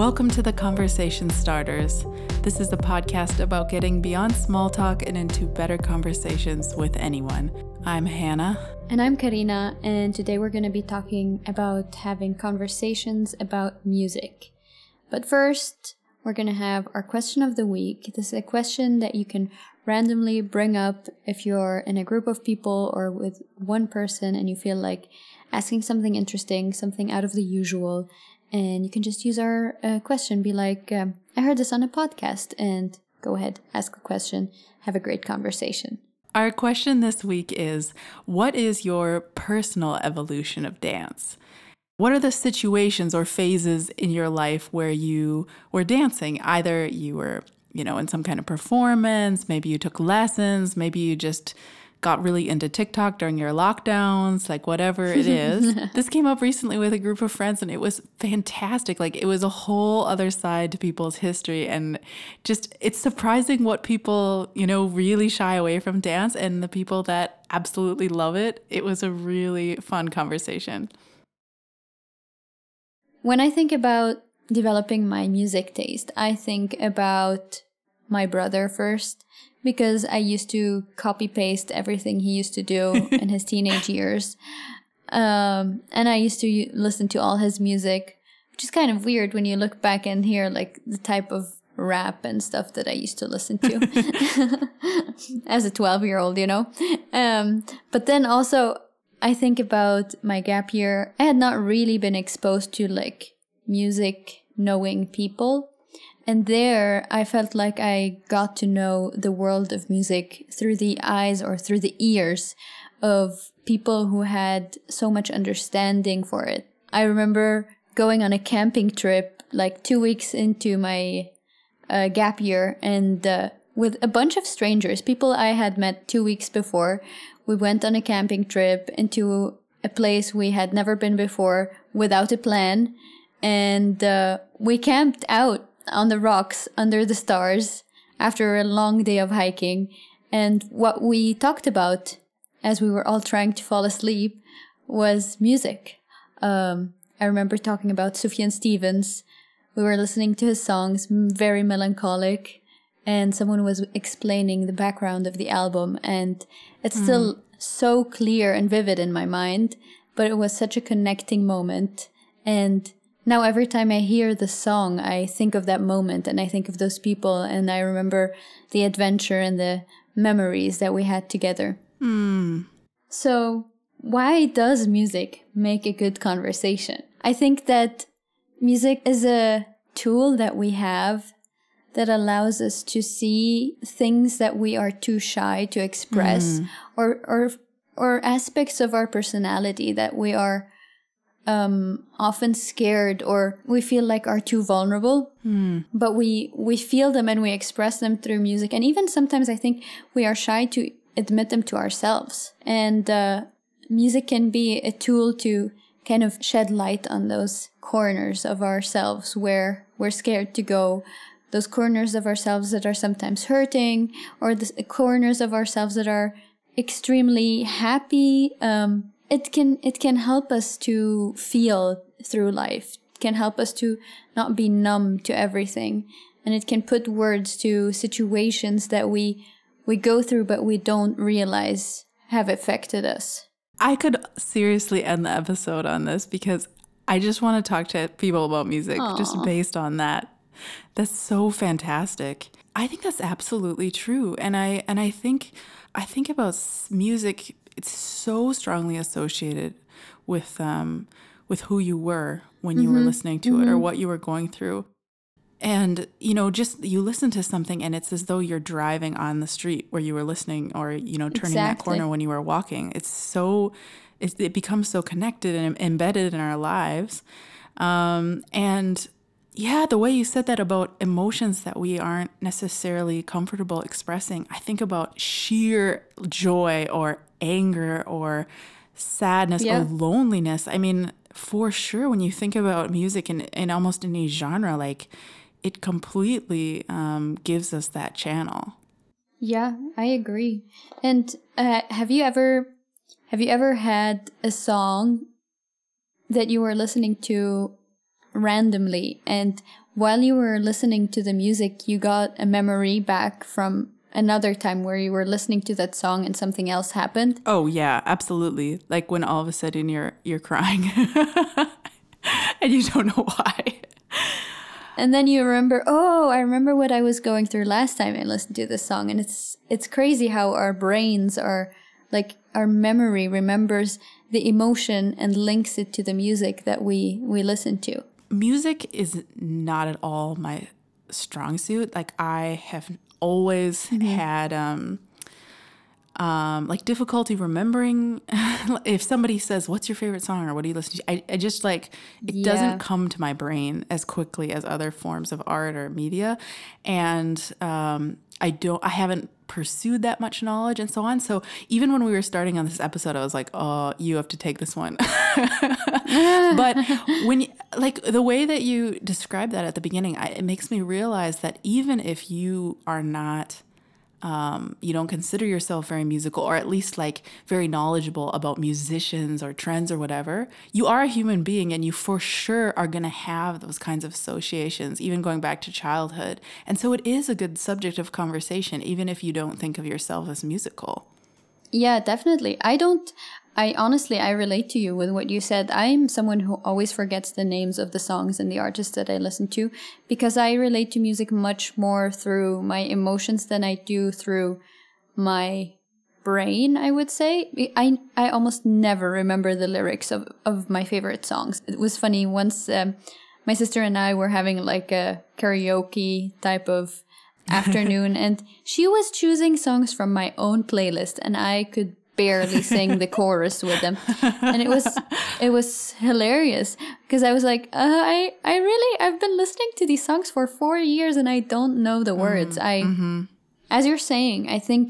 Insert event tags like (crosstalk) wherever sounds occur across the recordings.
Welcome to the Conversation Starters. This is a podcast about getting beyond small talk and into better conversations with anyone. I'm Hannah. And I'm Karina, and today we're going to be talking about having conversations about music. But first, we're going to have our question of the week. This is a question that you can randomly bring up if you're in a group of people or with one person and you feel like asking something interesting, something out of the usual, and you can just use our uh, question, be like, um, I heard this on a podcast, and go ahead, ask a question, have a great conversation. Our question this week is What is your personal evolution of dance? What are the situations or phases in your life where you were dancing? Either you were, you know, in some kind of performance, maybe you took lessons, maybe you just got really into TikTok during your lockdowns, like whatever it is. (laughs) this came up recently with a group of friends and it was fantastic. Like it was a whole other side to people's history and just it's surprising what people, you know, really shy away from dance and the people that absolutely love it. It was a really fun conversation. When I think about developing my music taste, I think about my brother first because I used to copy paste everything he used to do (laughs) in his teenage years. Um, and I used to listen to all his music, which is kind of weird when you look back and hear like the type of rap and stuff that I used to listen to (laughs) as a 12 year old, you know? Um, but then also, I think about my gap year. I had not really been exposed to like music knowing people and there, I felt like I got to know the world of music through the eyes or through the ears of people who had so much understanding for it. I remember going on a camping trip like two weeks into my uh, gap year and uh, with a bunch of strangers, people I had met two weeks before. We went on a camping trip into a place we had never been before without a plan. And uh, we camped out on the rocks under the stars after a long day of hiking. And what we talked about as we were all trying to fall asleep was music. Um, I remember talking about Sufjan Stevens. We were listening to his songs, very melancholic, and someone was explaining the background of the album. And it's mm. still so clear and vivid in my mind, but it was such a connecting moment. And now every time I hear the song, I think of that moment and I think of those people and I remember the adventure and the memories that we had together. Mm. So, why does music make a good conversation? I think that music is a tool that we have that allows us to see things that we are too shy to express mm. or or or aspects of our personality that we are um, often scared or we feel like are too vulnerable. Mm. But we we feel them and we express them through music, and even sometimes I think we are shy to admit them to ourselves. And uh, music can be a tool to kind of shed light on those corners of ourselves where we're scared to go those corners of ourselves that are sometimes hurting or the corners of ourselves that are extremely happy um, it can it can help us to feel through life. It can help us to not be numb to everything. And it can put words to situations that we we go through but we don't realize have affected us. I could seriously end the episode on this because i just want to talk to people about music Aww. just based on that. That's so fantastic. I think that's absolutely true. And i and i think i think about music it's so strongly associated with um, with who you were when you mm-hmm. were listening to mm-hmm. it or mm-hmm. what you were going through. And you know, just you listen to something and it's as though you're driving on the street where you were listening or you know turning exactly. that corner when you were walking. It's so it, it becomes so connected and embedded in our lives. Um, and yeah, the way you said that about emotions that we aren't necessarily comfortable expressing, I think about sheer joy or anger or sadness yeah. or loneliness. I mean, for sure, when you think about music in, in almost any genre, like it completely um, gives us that channel. Yeah, I agree. And uh, have you ever have you ever had a song that you were listening to randomly and while you were listening to the music, you got a memory back from another time where you were listening to that song and something else happened? Oh yeah, absolutely. Like when all of a sudden you're you're crying (laughs) and you don't know why. And then you remember, oh, I remember what I was going through last time I listened to this song. And it's it's crazy how our brains are like our memory remembers the emotion and links it to the music that we we listen to. Music is not at all my strong suit. Like I have always mm-hmm. had um um, like difficulty remembering (laughs) if somebody says what's your favorite song or what do you listen to I, I just like it yeah. doesn't come to my brain as quickly as other forms of art or media and um, i don't i haven't pursued that much knowledge and so on. So even when we were starting on this episode i was like oh you have to take this one. (laughs) But (laughs) when you, like the way that you describe that at the beginning I, it makes me realize that even if you are not um, you don't consider yourself very musical or at least like very knowledgeable about musicians or trends or whatever, you are a human being and you for sure are going to have those kinds of associations, even going back to childhood. And so it is a good subject of conversation, even if you don't think of yourself as musical. Yeah, definitely. I don't I honestly I relate to you with what you said. I'm someone who always forgets the names of the songs and the artists that I listen to because I relate to music much more through my emotions than I do through my brain, I would say. I I almost never remember the lyrics of of my favorite songs. It was funny once um, my sister and I were having like a karaoke type of (laughs) afternoon and she was choosing songs from my own playlist and I could barely sing the chorus with them. And it was (laughs) it was hilarious because i was like uh, i i really i've been listening to these songs for four years and i don't know the words. Mm, i mm-hmm. as you're saying i think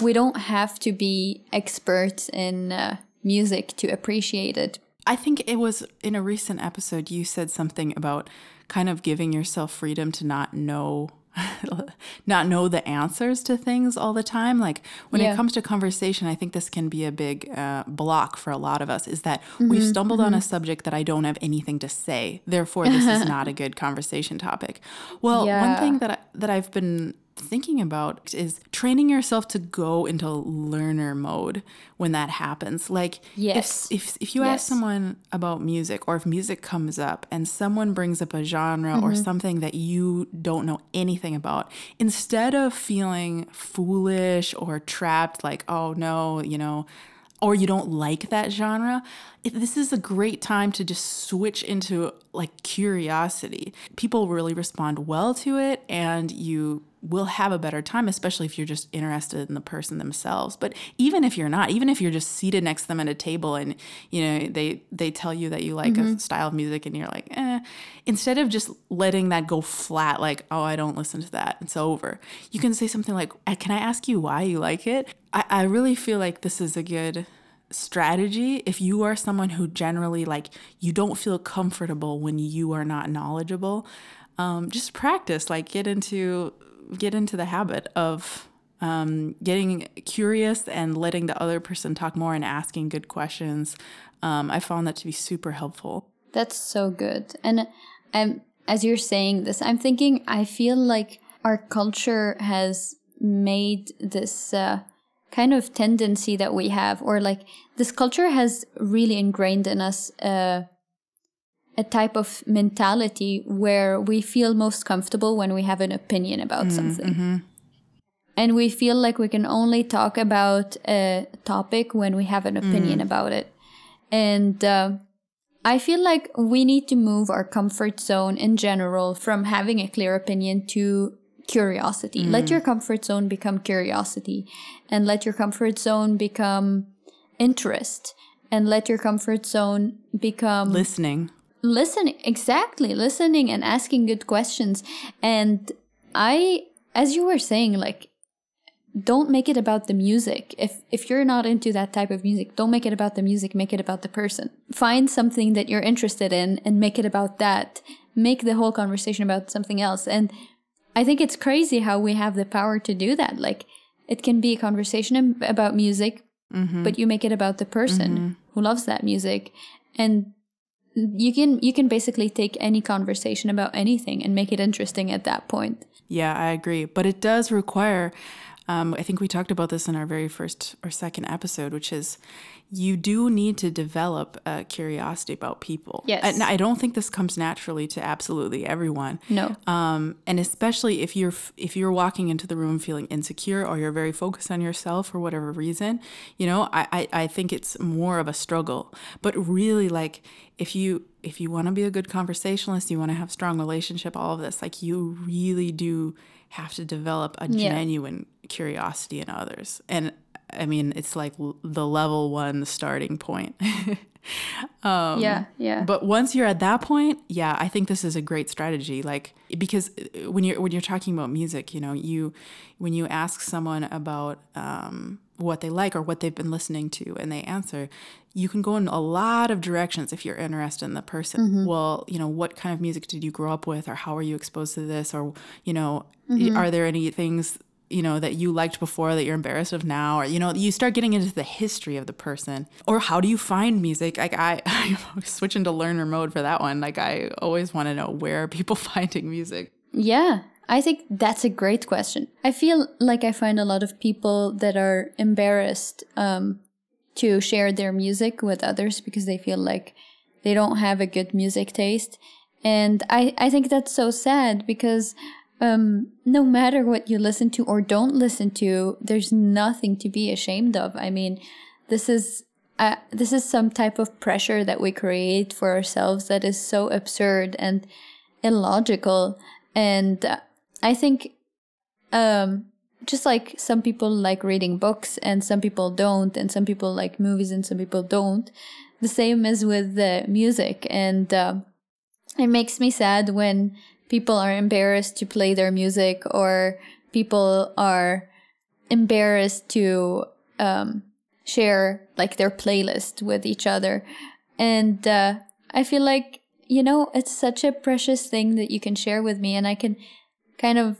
we don't have to be experts in uh, music to appreciate it. I think it was in a recent episode you said something about kind of giving yourself freedom to not know (laughs) not know the answers to things all the time. Like when yeah. it comes to conversation, I think this can be a big uh, block for a lot of us is that mm-hmm, we've stumbled mm-hmm. on a mm-hmm. subject that I don't have anything to say. Therefore, this is (laughs) not a good conversation topic. Well, yeah. one thing that I, that I've been thinking about is training yourself to go into learner mode when that happens. Like yes. if if, if you yes. ask someone about music or if music comes up and someone brings up a genre mm-hmm. or something that you don't know anything about, instead of feeling foolish or trapped like, "Oh no, you know, or you don't like that genre, this is a great time to just switch into like curiosity. People really respond well to it, and you will have a better time, especially if you're just interested in the person themselves. But even if you're not, even if you're just seated next to them at a table and you know they they tell you that you like mm-hmm. a style of music and you're like, eh, instead of just letting that go flat, like, oh, I don't listen to that, it's over. You can say something like, eh, Can I ask you why you like it? I, I really feel like this is a good strategy if you are someone who generally like you don't feel comfortable when you are not knowledgeable um, just practice like get into get into the habit of um, getting curious and letting the other person talk more and asking good questions. Um, I found that to be super helpful. That's so good. And um, as you're saying this, I'm thinking, I feel like our culture has made this uh, kind of tendency that we have, or like this culture has really ingrained in us. Uh, a type of mentality where we feel most comfortable when we have an opinion about mm, something. Mm-hmm. And we feel like we can only talk about a topic when we have an opinion mm. about it. And uh, I feel like we need to move our comfort zone in general from having a clear opinion to curiosity. Mm. Let your comfort zone become curiosity and let your comfort zone become interest and let your comfort zone become listening. Listening exactly listening and asking good questions. And i as you were saying like don't make it about the music. If if you're not into that type of music don't make it about the music make it about the person. Find something that you're interested in and make it about that. Make the whole conversation about something else. And i think it's crazy how we have the power to do that like it can be a conversation about music mm-hmm. but you make it about the person mm-hmm. who loves that music and you can you can basically take any conversation about anything and make it interesting at that point. Yeah, I agree. But it does require um, I think we talked about this in our very first or second episode, which is you do need to develop a curiosity about people. Yes. And I don't think this comes naturally to absolutely everyone. No. Um, and especially if you're if you're walking into the room feeling insecure or you're very focused on yourself for whatever reason, you know, I, I, I think it's more of a struggle. But really, like if you if you want to be a good conversationalist, you want to have strong relationship, all of this, like you really do have to develop a Yeah. genuine curiosity in others. And I mean, it's like l- the level one starting point. (laughs) yeah, yeah. But once you're at that point, yeah, I think this is a great strategy. Like because uh, when you're when you're talking about music, you know, you when you ask someone about um, what they like or what they've been listening to, and they answer, you can go in a lot of directions if you're interested in the person. Well, you know, what kind of music did you grow up with, or how are you exposed to this, or you know, are there any things you know that you liked before that you're embarrassed of now or you know you start getting into the history of the person or how do you find music like i (laughs) i'm switching to learner mode for that one like i always want to know where are people (laughs) finding music Yeah, I think that's a great question. I feel like I find a lot of people that are embarrassed um, to share their music with others because they feel like they don't have a good music taste. And I, I think that's so sad because um, no matter what you listen to or don't listen to, there's nothing to be ashamed of. I mean, this is uh, this is some type of pressure that we create for ourselves that is so absurd and illogical. And uh, I think, um, just like some people like reading books and some people don't, and some people like movies and some people don't, the same as with the music. And uh, it makes me sad when people are embarrassed to play their music or people are embarrassed to um, share like their playlist with each other. And uh, I feel like, you know, it's such a precious thing that you can share with me, and I can kind of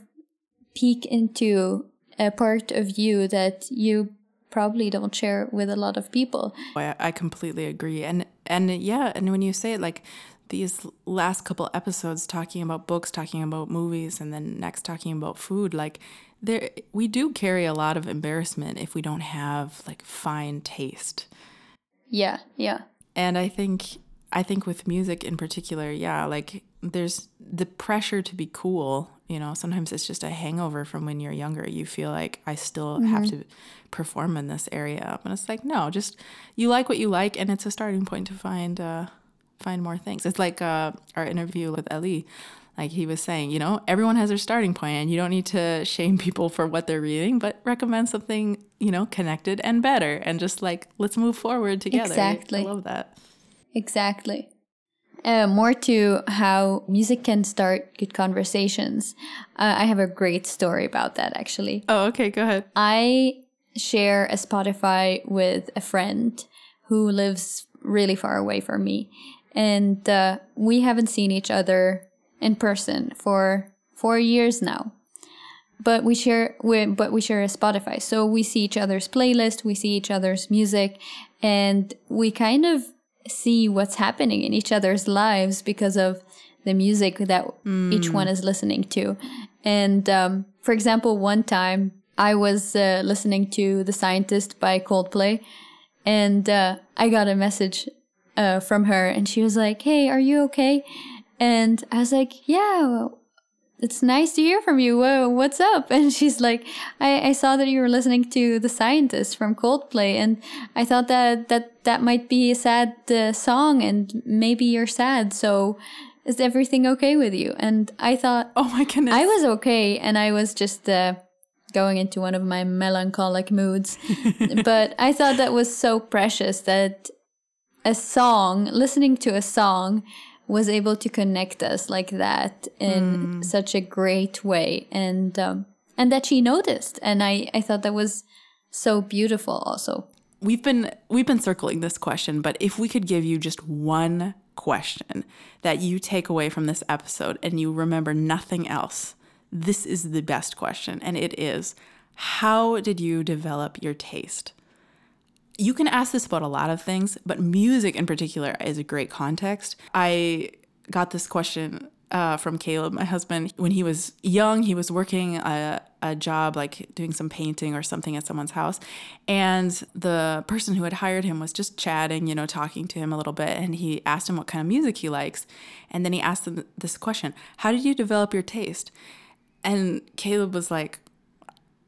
peek into a part of you that you probably don't share with a lot of people. I, I completely agree and and yeah and when you say it like these last couple episodes talking about books talking about movies and then next talking about food like there we do carry a lot of embarrassment if we don't have like fine taste. Yeah, yeah. and i think i think with music in particular yeah like there's the pressure to be cool you know? Sometimes it's just a hangover from when you're younger. You feel like i still have to perform in this area. And it's like no just you like what you like and it's a starting point to find uh find more things it's like uh our interview with ali like he was saying you know everyone has their starting point and you don't need to (laughs) shame people for what they're reading but recommend something you know connected and better and just like let's move forward together Exactly. i love that Exactly. Uh, more to how music can start good conversations. Uh, I have a great story about that actually. oh okay go ahead I share a Spotify with a friend who lives really far away from me. And uh, we haven't seen each other in person for four years now. But we share we, but we share a Spotify. So we see each other's playlist, we see each other's music, and we kind of see what's happening in each other's lives because of the music that each one is listening to. And um, for example, one time I was uh, listening to The Scientist by Coldplay, and uh, I got a message uh, from her, and she was like, Hey, are you okay? And I was like, Yeah, it's nice to hear from you. Whoa, what's up? (laughs) And she's like, I, I saw that you were listening to The Scientist from Coldplay, and I thought that that, that might be a sad uh, song, and maybe you're sad. So is everything okay with you? And I thought, (laughs) oh my goodness I was okay, and I was just uh, going into one of my melancholic moods. (laughs) but I thought that was so precious that a song, listening to a song, was able to connect us like that in such a great way, and um, and that she noticed, and I I thought that was so beautiful also. we've been we've been circling this question, but if we could give you just one question that you take away from this episode and you remember nothing else, this is the best question and it is how did you develop your taste? You can ask this about a lot of things, but music in particular is a great context. I got this question uh, from Caleb, my husband. When he was young, he was working a, a job like doing some painting or something at someone's house. And the person who had hired him was just chatting, you know, talking to him a little bit. And he asked him what kind of music he likes. And then he asked him this question How did you develop your taste? And Caleb was like,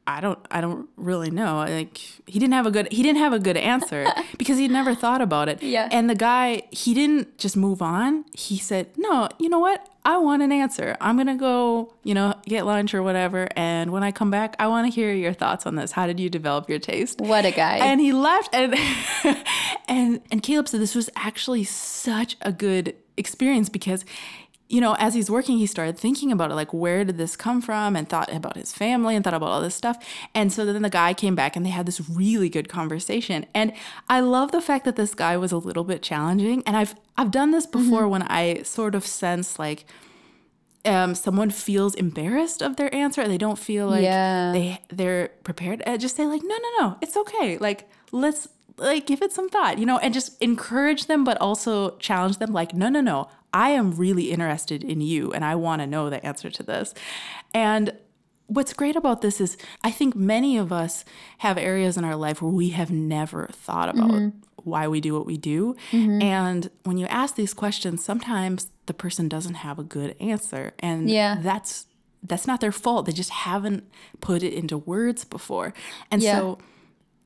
I don't I don't really know. Like he didn't have a good he didn't have a good answer (laughs) because he'd never thought about it. Yeah. And the guy, he didn't just move on. He said, "No, you know what? I want an answer. I'm going to go, you know, get lunch or whatever, and when I come back, I want to hear your thoughts on this. How did you develop your taste?" What a guy. And he left and (laughs) and and Caleb said this was actually such a good experience because you know, as he's working, he started thinking about it, like, where did this come from? And thought about his family and thought about all this stuff. And so then the guy came back and they had this really good conversation. And I love the fact that this guy was a little bit challenging. And I've I've done this before mm-hmm. when I sort of sense like um, someone feels embarrassed of their answer. And they don't feel like yeah. they they're prepared. I just say like, no, no, no, it's okay. Like let's like give it some thought, you know, and just encourage them, but also challenge them. Like, no, no, no, I am really interested in you and I want to know the answer to this. And what's great about this is I think many of us have areas in our life where we have never thought about mm-hmm. why we do what we do. Mm-hmm. And when you ask these questions, sometimes the person doesn't have a good answer. And yeah. that's that's not their fault. They just haven't put it into words before. And yeah. so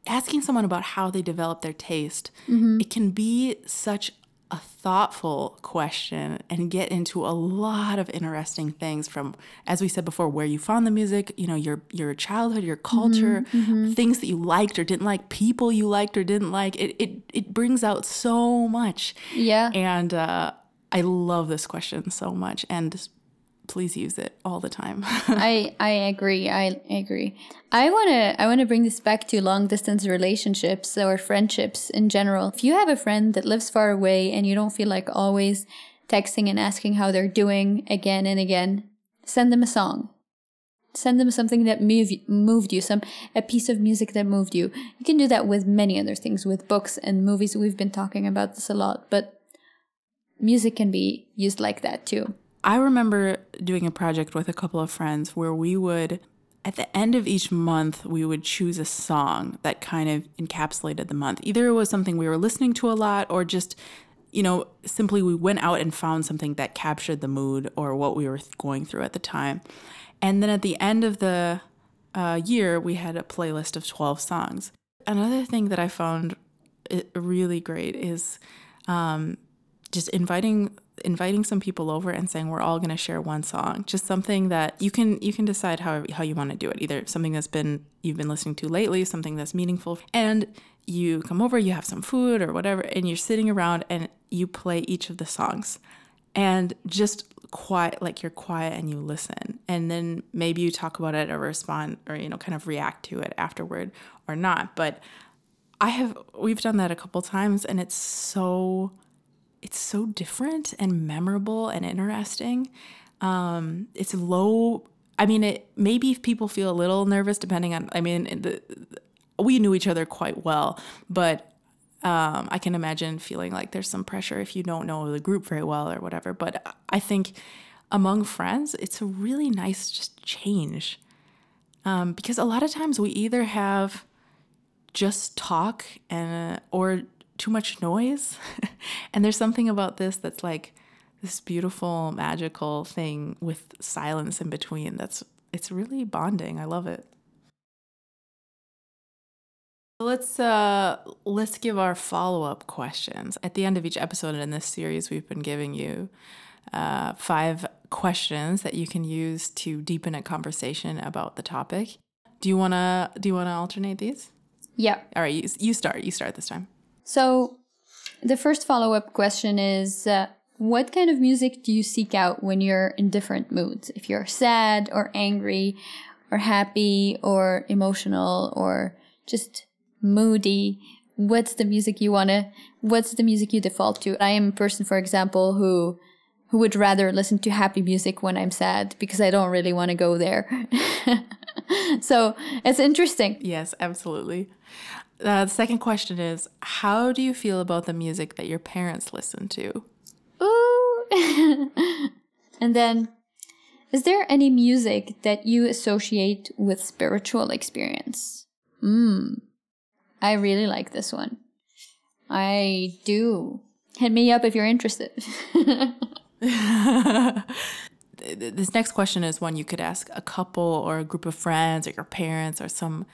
asking someone about how they develop their taste, mm-hmm. it can be such a thoughtful question and get into a lot of interesting things from as we said before where you found the music you know your your childhood your culture mm-hmm, mm-hmm. things that you liked or didn't like people you liked or didn't like. It it, it brings out so much. Yeah. And uh, i love this question so much. And please use it all the time. (laughs) I I agree. I agree. I want to I want to bring this back to long distance relationships or friendships in general. If you have a friend that lives far away and you don't feel like always texting and asking how they're doing again and again, send them a song. Send them something that move, moved you, some a piece of music that moved you. You can do that with many other things, with books and movies. We've been talking about this a lot, but music can be used like that too. I remember doing a project with a couple of friends where we would, at the end of each month, we would choose a song that kind of encapsulated the month. Either it was something we were listening to a lot or just, you know, simply we went out and found something that captured the mood or what we were going through at the time. And then at the end of the uh, year, we had a playlist of 12 songs. Another thing that I found really great is um, just inviting inviting some people over and saying we're all going to share one song. Just something that you can you can decide how how you want to do it. Either something that's been you've been listening to lately something that's meaningful and you come over you have some food or whatever and you're sitting around and you play each of the songs. And just quiet like you're quiet and you listen. And then maybe you talk about it or respond or you know kind of react to it afterward or not. But i have we've done that a couple times and it's so it's so different and memorable and interesting. Um, it's low. I mean, it maybe people feel a little nervous depending on. I mean, the, we knew each other quite well, but um, I can imagine feeling like there's some pressure if you don't know the group very well or whatever. But I think among friends, it's a really nice just change um, because a lot of times we either have just talk and or too much noise. (laughs) and there's something about this that's like this beautiful, magical thing with silence in between. That's it's really bonding. I love it. Let's uh let's give our follow-up questions. At the end of each episode in this series, we've been giving you uh, five questions that you can use to deepen a conversation about the topic. Do you wanna do you wanna alternate these? Yeah. All right, you, you start. You start this time. So, the first follow up question is uh, What kind of music do you seek out when you're in different moods? If you're sad or angry or happy or emotional or just moody, what's the music you want to what's the music you default to? I am a person for example who who would rather listen to happy music when i'm sad because i don't really want to go there. (laughs) So it's interesting. Yes absolutely Uh, the second question is How do you feel about the music that your parents listen to? Ooh. (laughs) and then, is there any music that you associate with spiritual experience? Hmm. I really like this one. I do. Hit me up if you're interested. (laughs) this next question is one you could ask a couple or a group of friends or your parents or some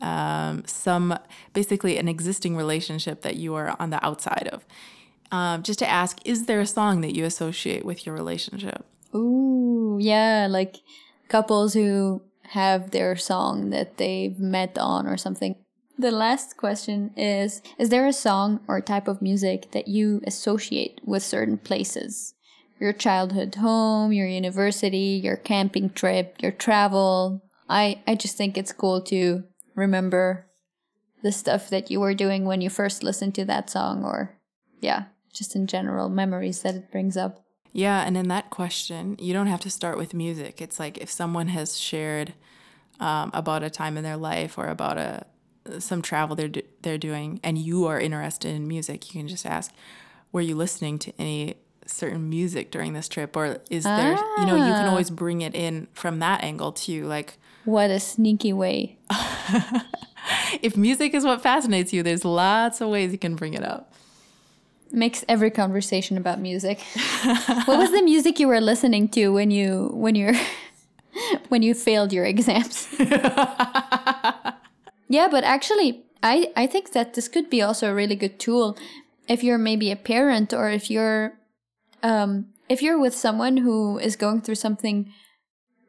um, some basically an existing relationship that you are on the outside of. Um, just to ask, is there a song that you associate with your relationship? Ooh, yeah, like couples who have their song that they've met on or something. The last question is Is there a song or type of music that you associate with certain places? Your childhood home, your university, your camping trip, your travel. I, I just think it's cool to remember the stuff that you were doing when you first listened to that song, or yeah, just in general memories that it brings up. Yeah, and in that question, you don't have to start with music. It's like if someone has shared um, about a time in their life or about a some travel they're do- they're doing, and you are interested in music, you can just ask, "Were you listening to any certain music during this trip, or is there? Ah. You know, you can ah. always bring it in from that angle too, like." What a sneaky way. (laughs) if music is what fascinates you, there's lots of ways you can bring it up. Makes every conversation about music. (laughs) what was the music you were listening to when you when you (laughs) when you failed your exams? yeah, but actually I I think that this could be also a really good tool if you're maybe a parent or if you're um if you're with someone who is going through something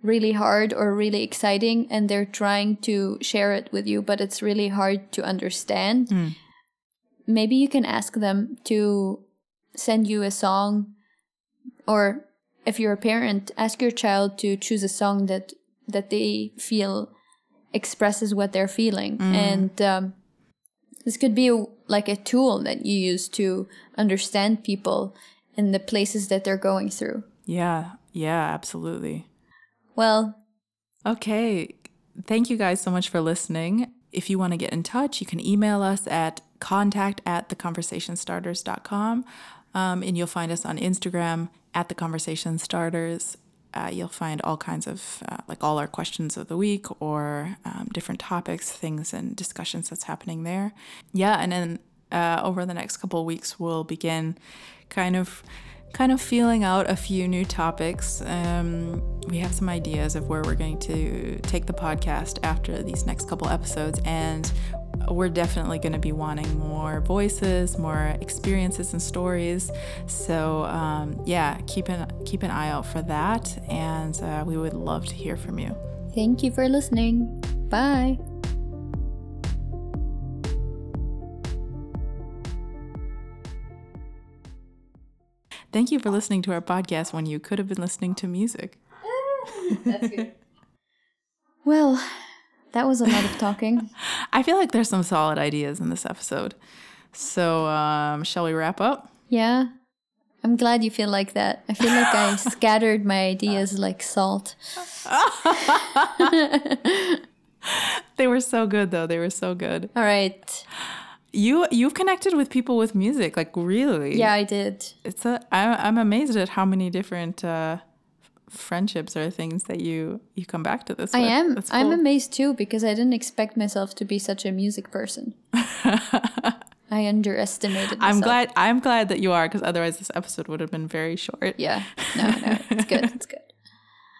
really hard or really exciting and they're trying to share it with you, but it's really hard to understand, mm. maybe you can ask them to send you a song or if you're a parent, ask your child to choose a song that that they feel expresses what they're feeling, mm. and um, this could be a, like a tool that you use to understand people in the places that they're going through. Yeah, yeah, absolutely. Well, okay. Thank you guys so much for listening. If you want to get in touch, you can email us at contact at theconversationstarters.com. Um, and you'll find us on Instagram at the Conversation Starters. Uh, you'll find all kinds of, uh, like all our questions of the week or um, different topics, things, and discussions that's happening there. Yeah, and then uh, over the next couple of weeks, we'll begin kind of kind of feeling out a few new topics. Um, we have some ideas of where we're going to take the podcast after these next couple episodes, and we're definitely going to be wanting more voices, more experiences and stories. So um, yeah, keep an keep an eye out for that, and uh, we would love to hear from you. Thank you for listening. Bye. Thank you for listening to our podcast when you could have been listening to music. (laughs) That's good. well, that was a lot of talking. (laughs) I feel like there's some solid ideas in this episode. So, um, shall we wrap up? Yeah. I'm glad you feel like that. I feel like I (laughs) scattered my ideas like salt. they were so good, though. They were so good. All right. You you've connected with people with music, like really? Yeah, I did. It's a I'm I'm amazed at how many different uh, friendships or things that you you come back to this. I with. am. Cool. I'm amazed too because I didn't expect myself to be such a music person. (laughs) I underestimated. Myself. I'm glad. I'm glad that you are because otherwise this episode would have been very short. Yeah. No. No. It's (laughs) good. It's good.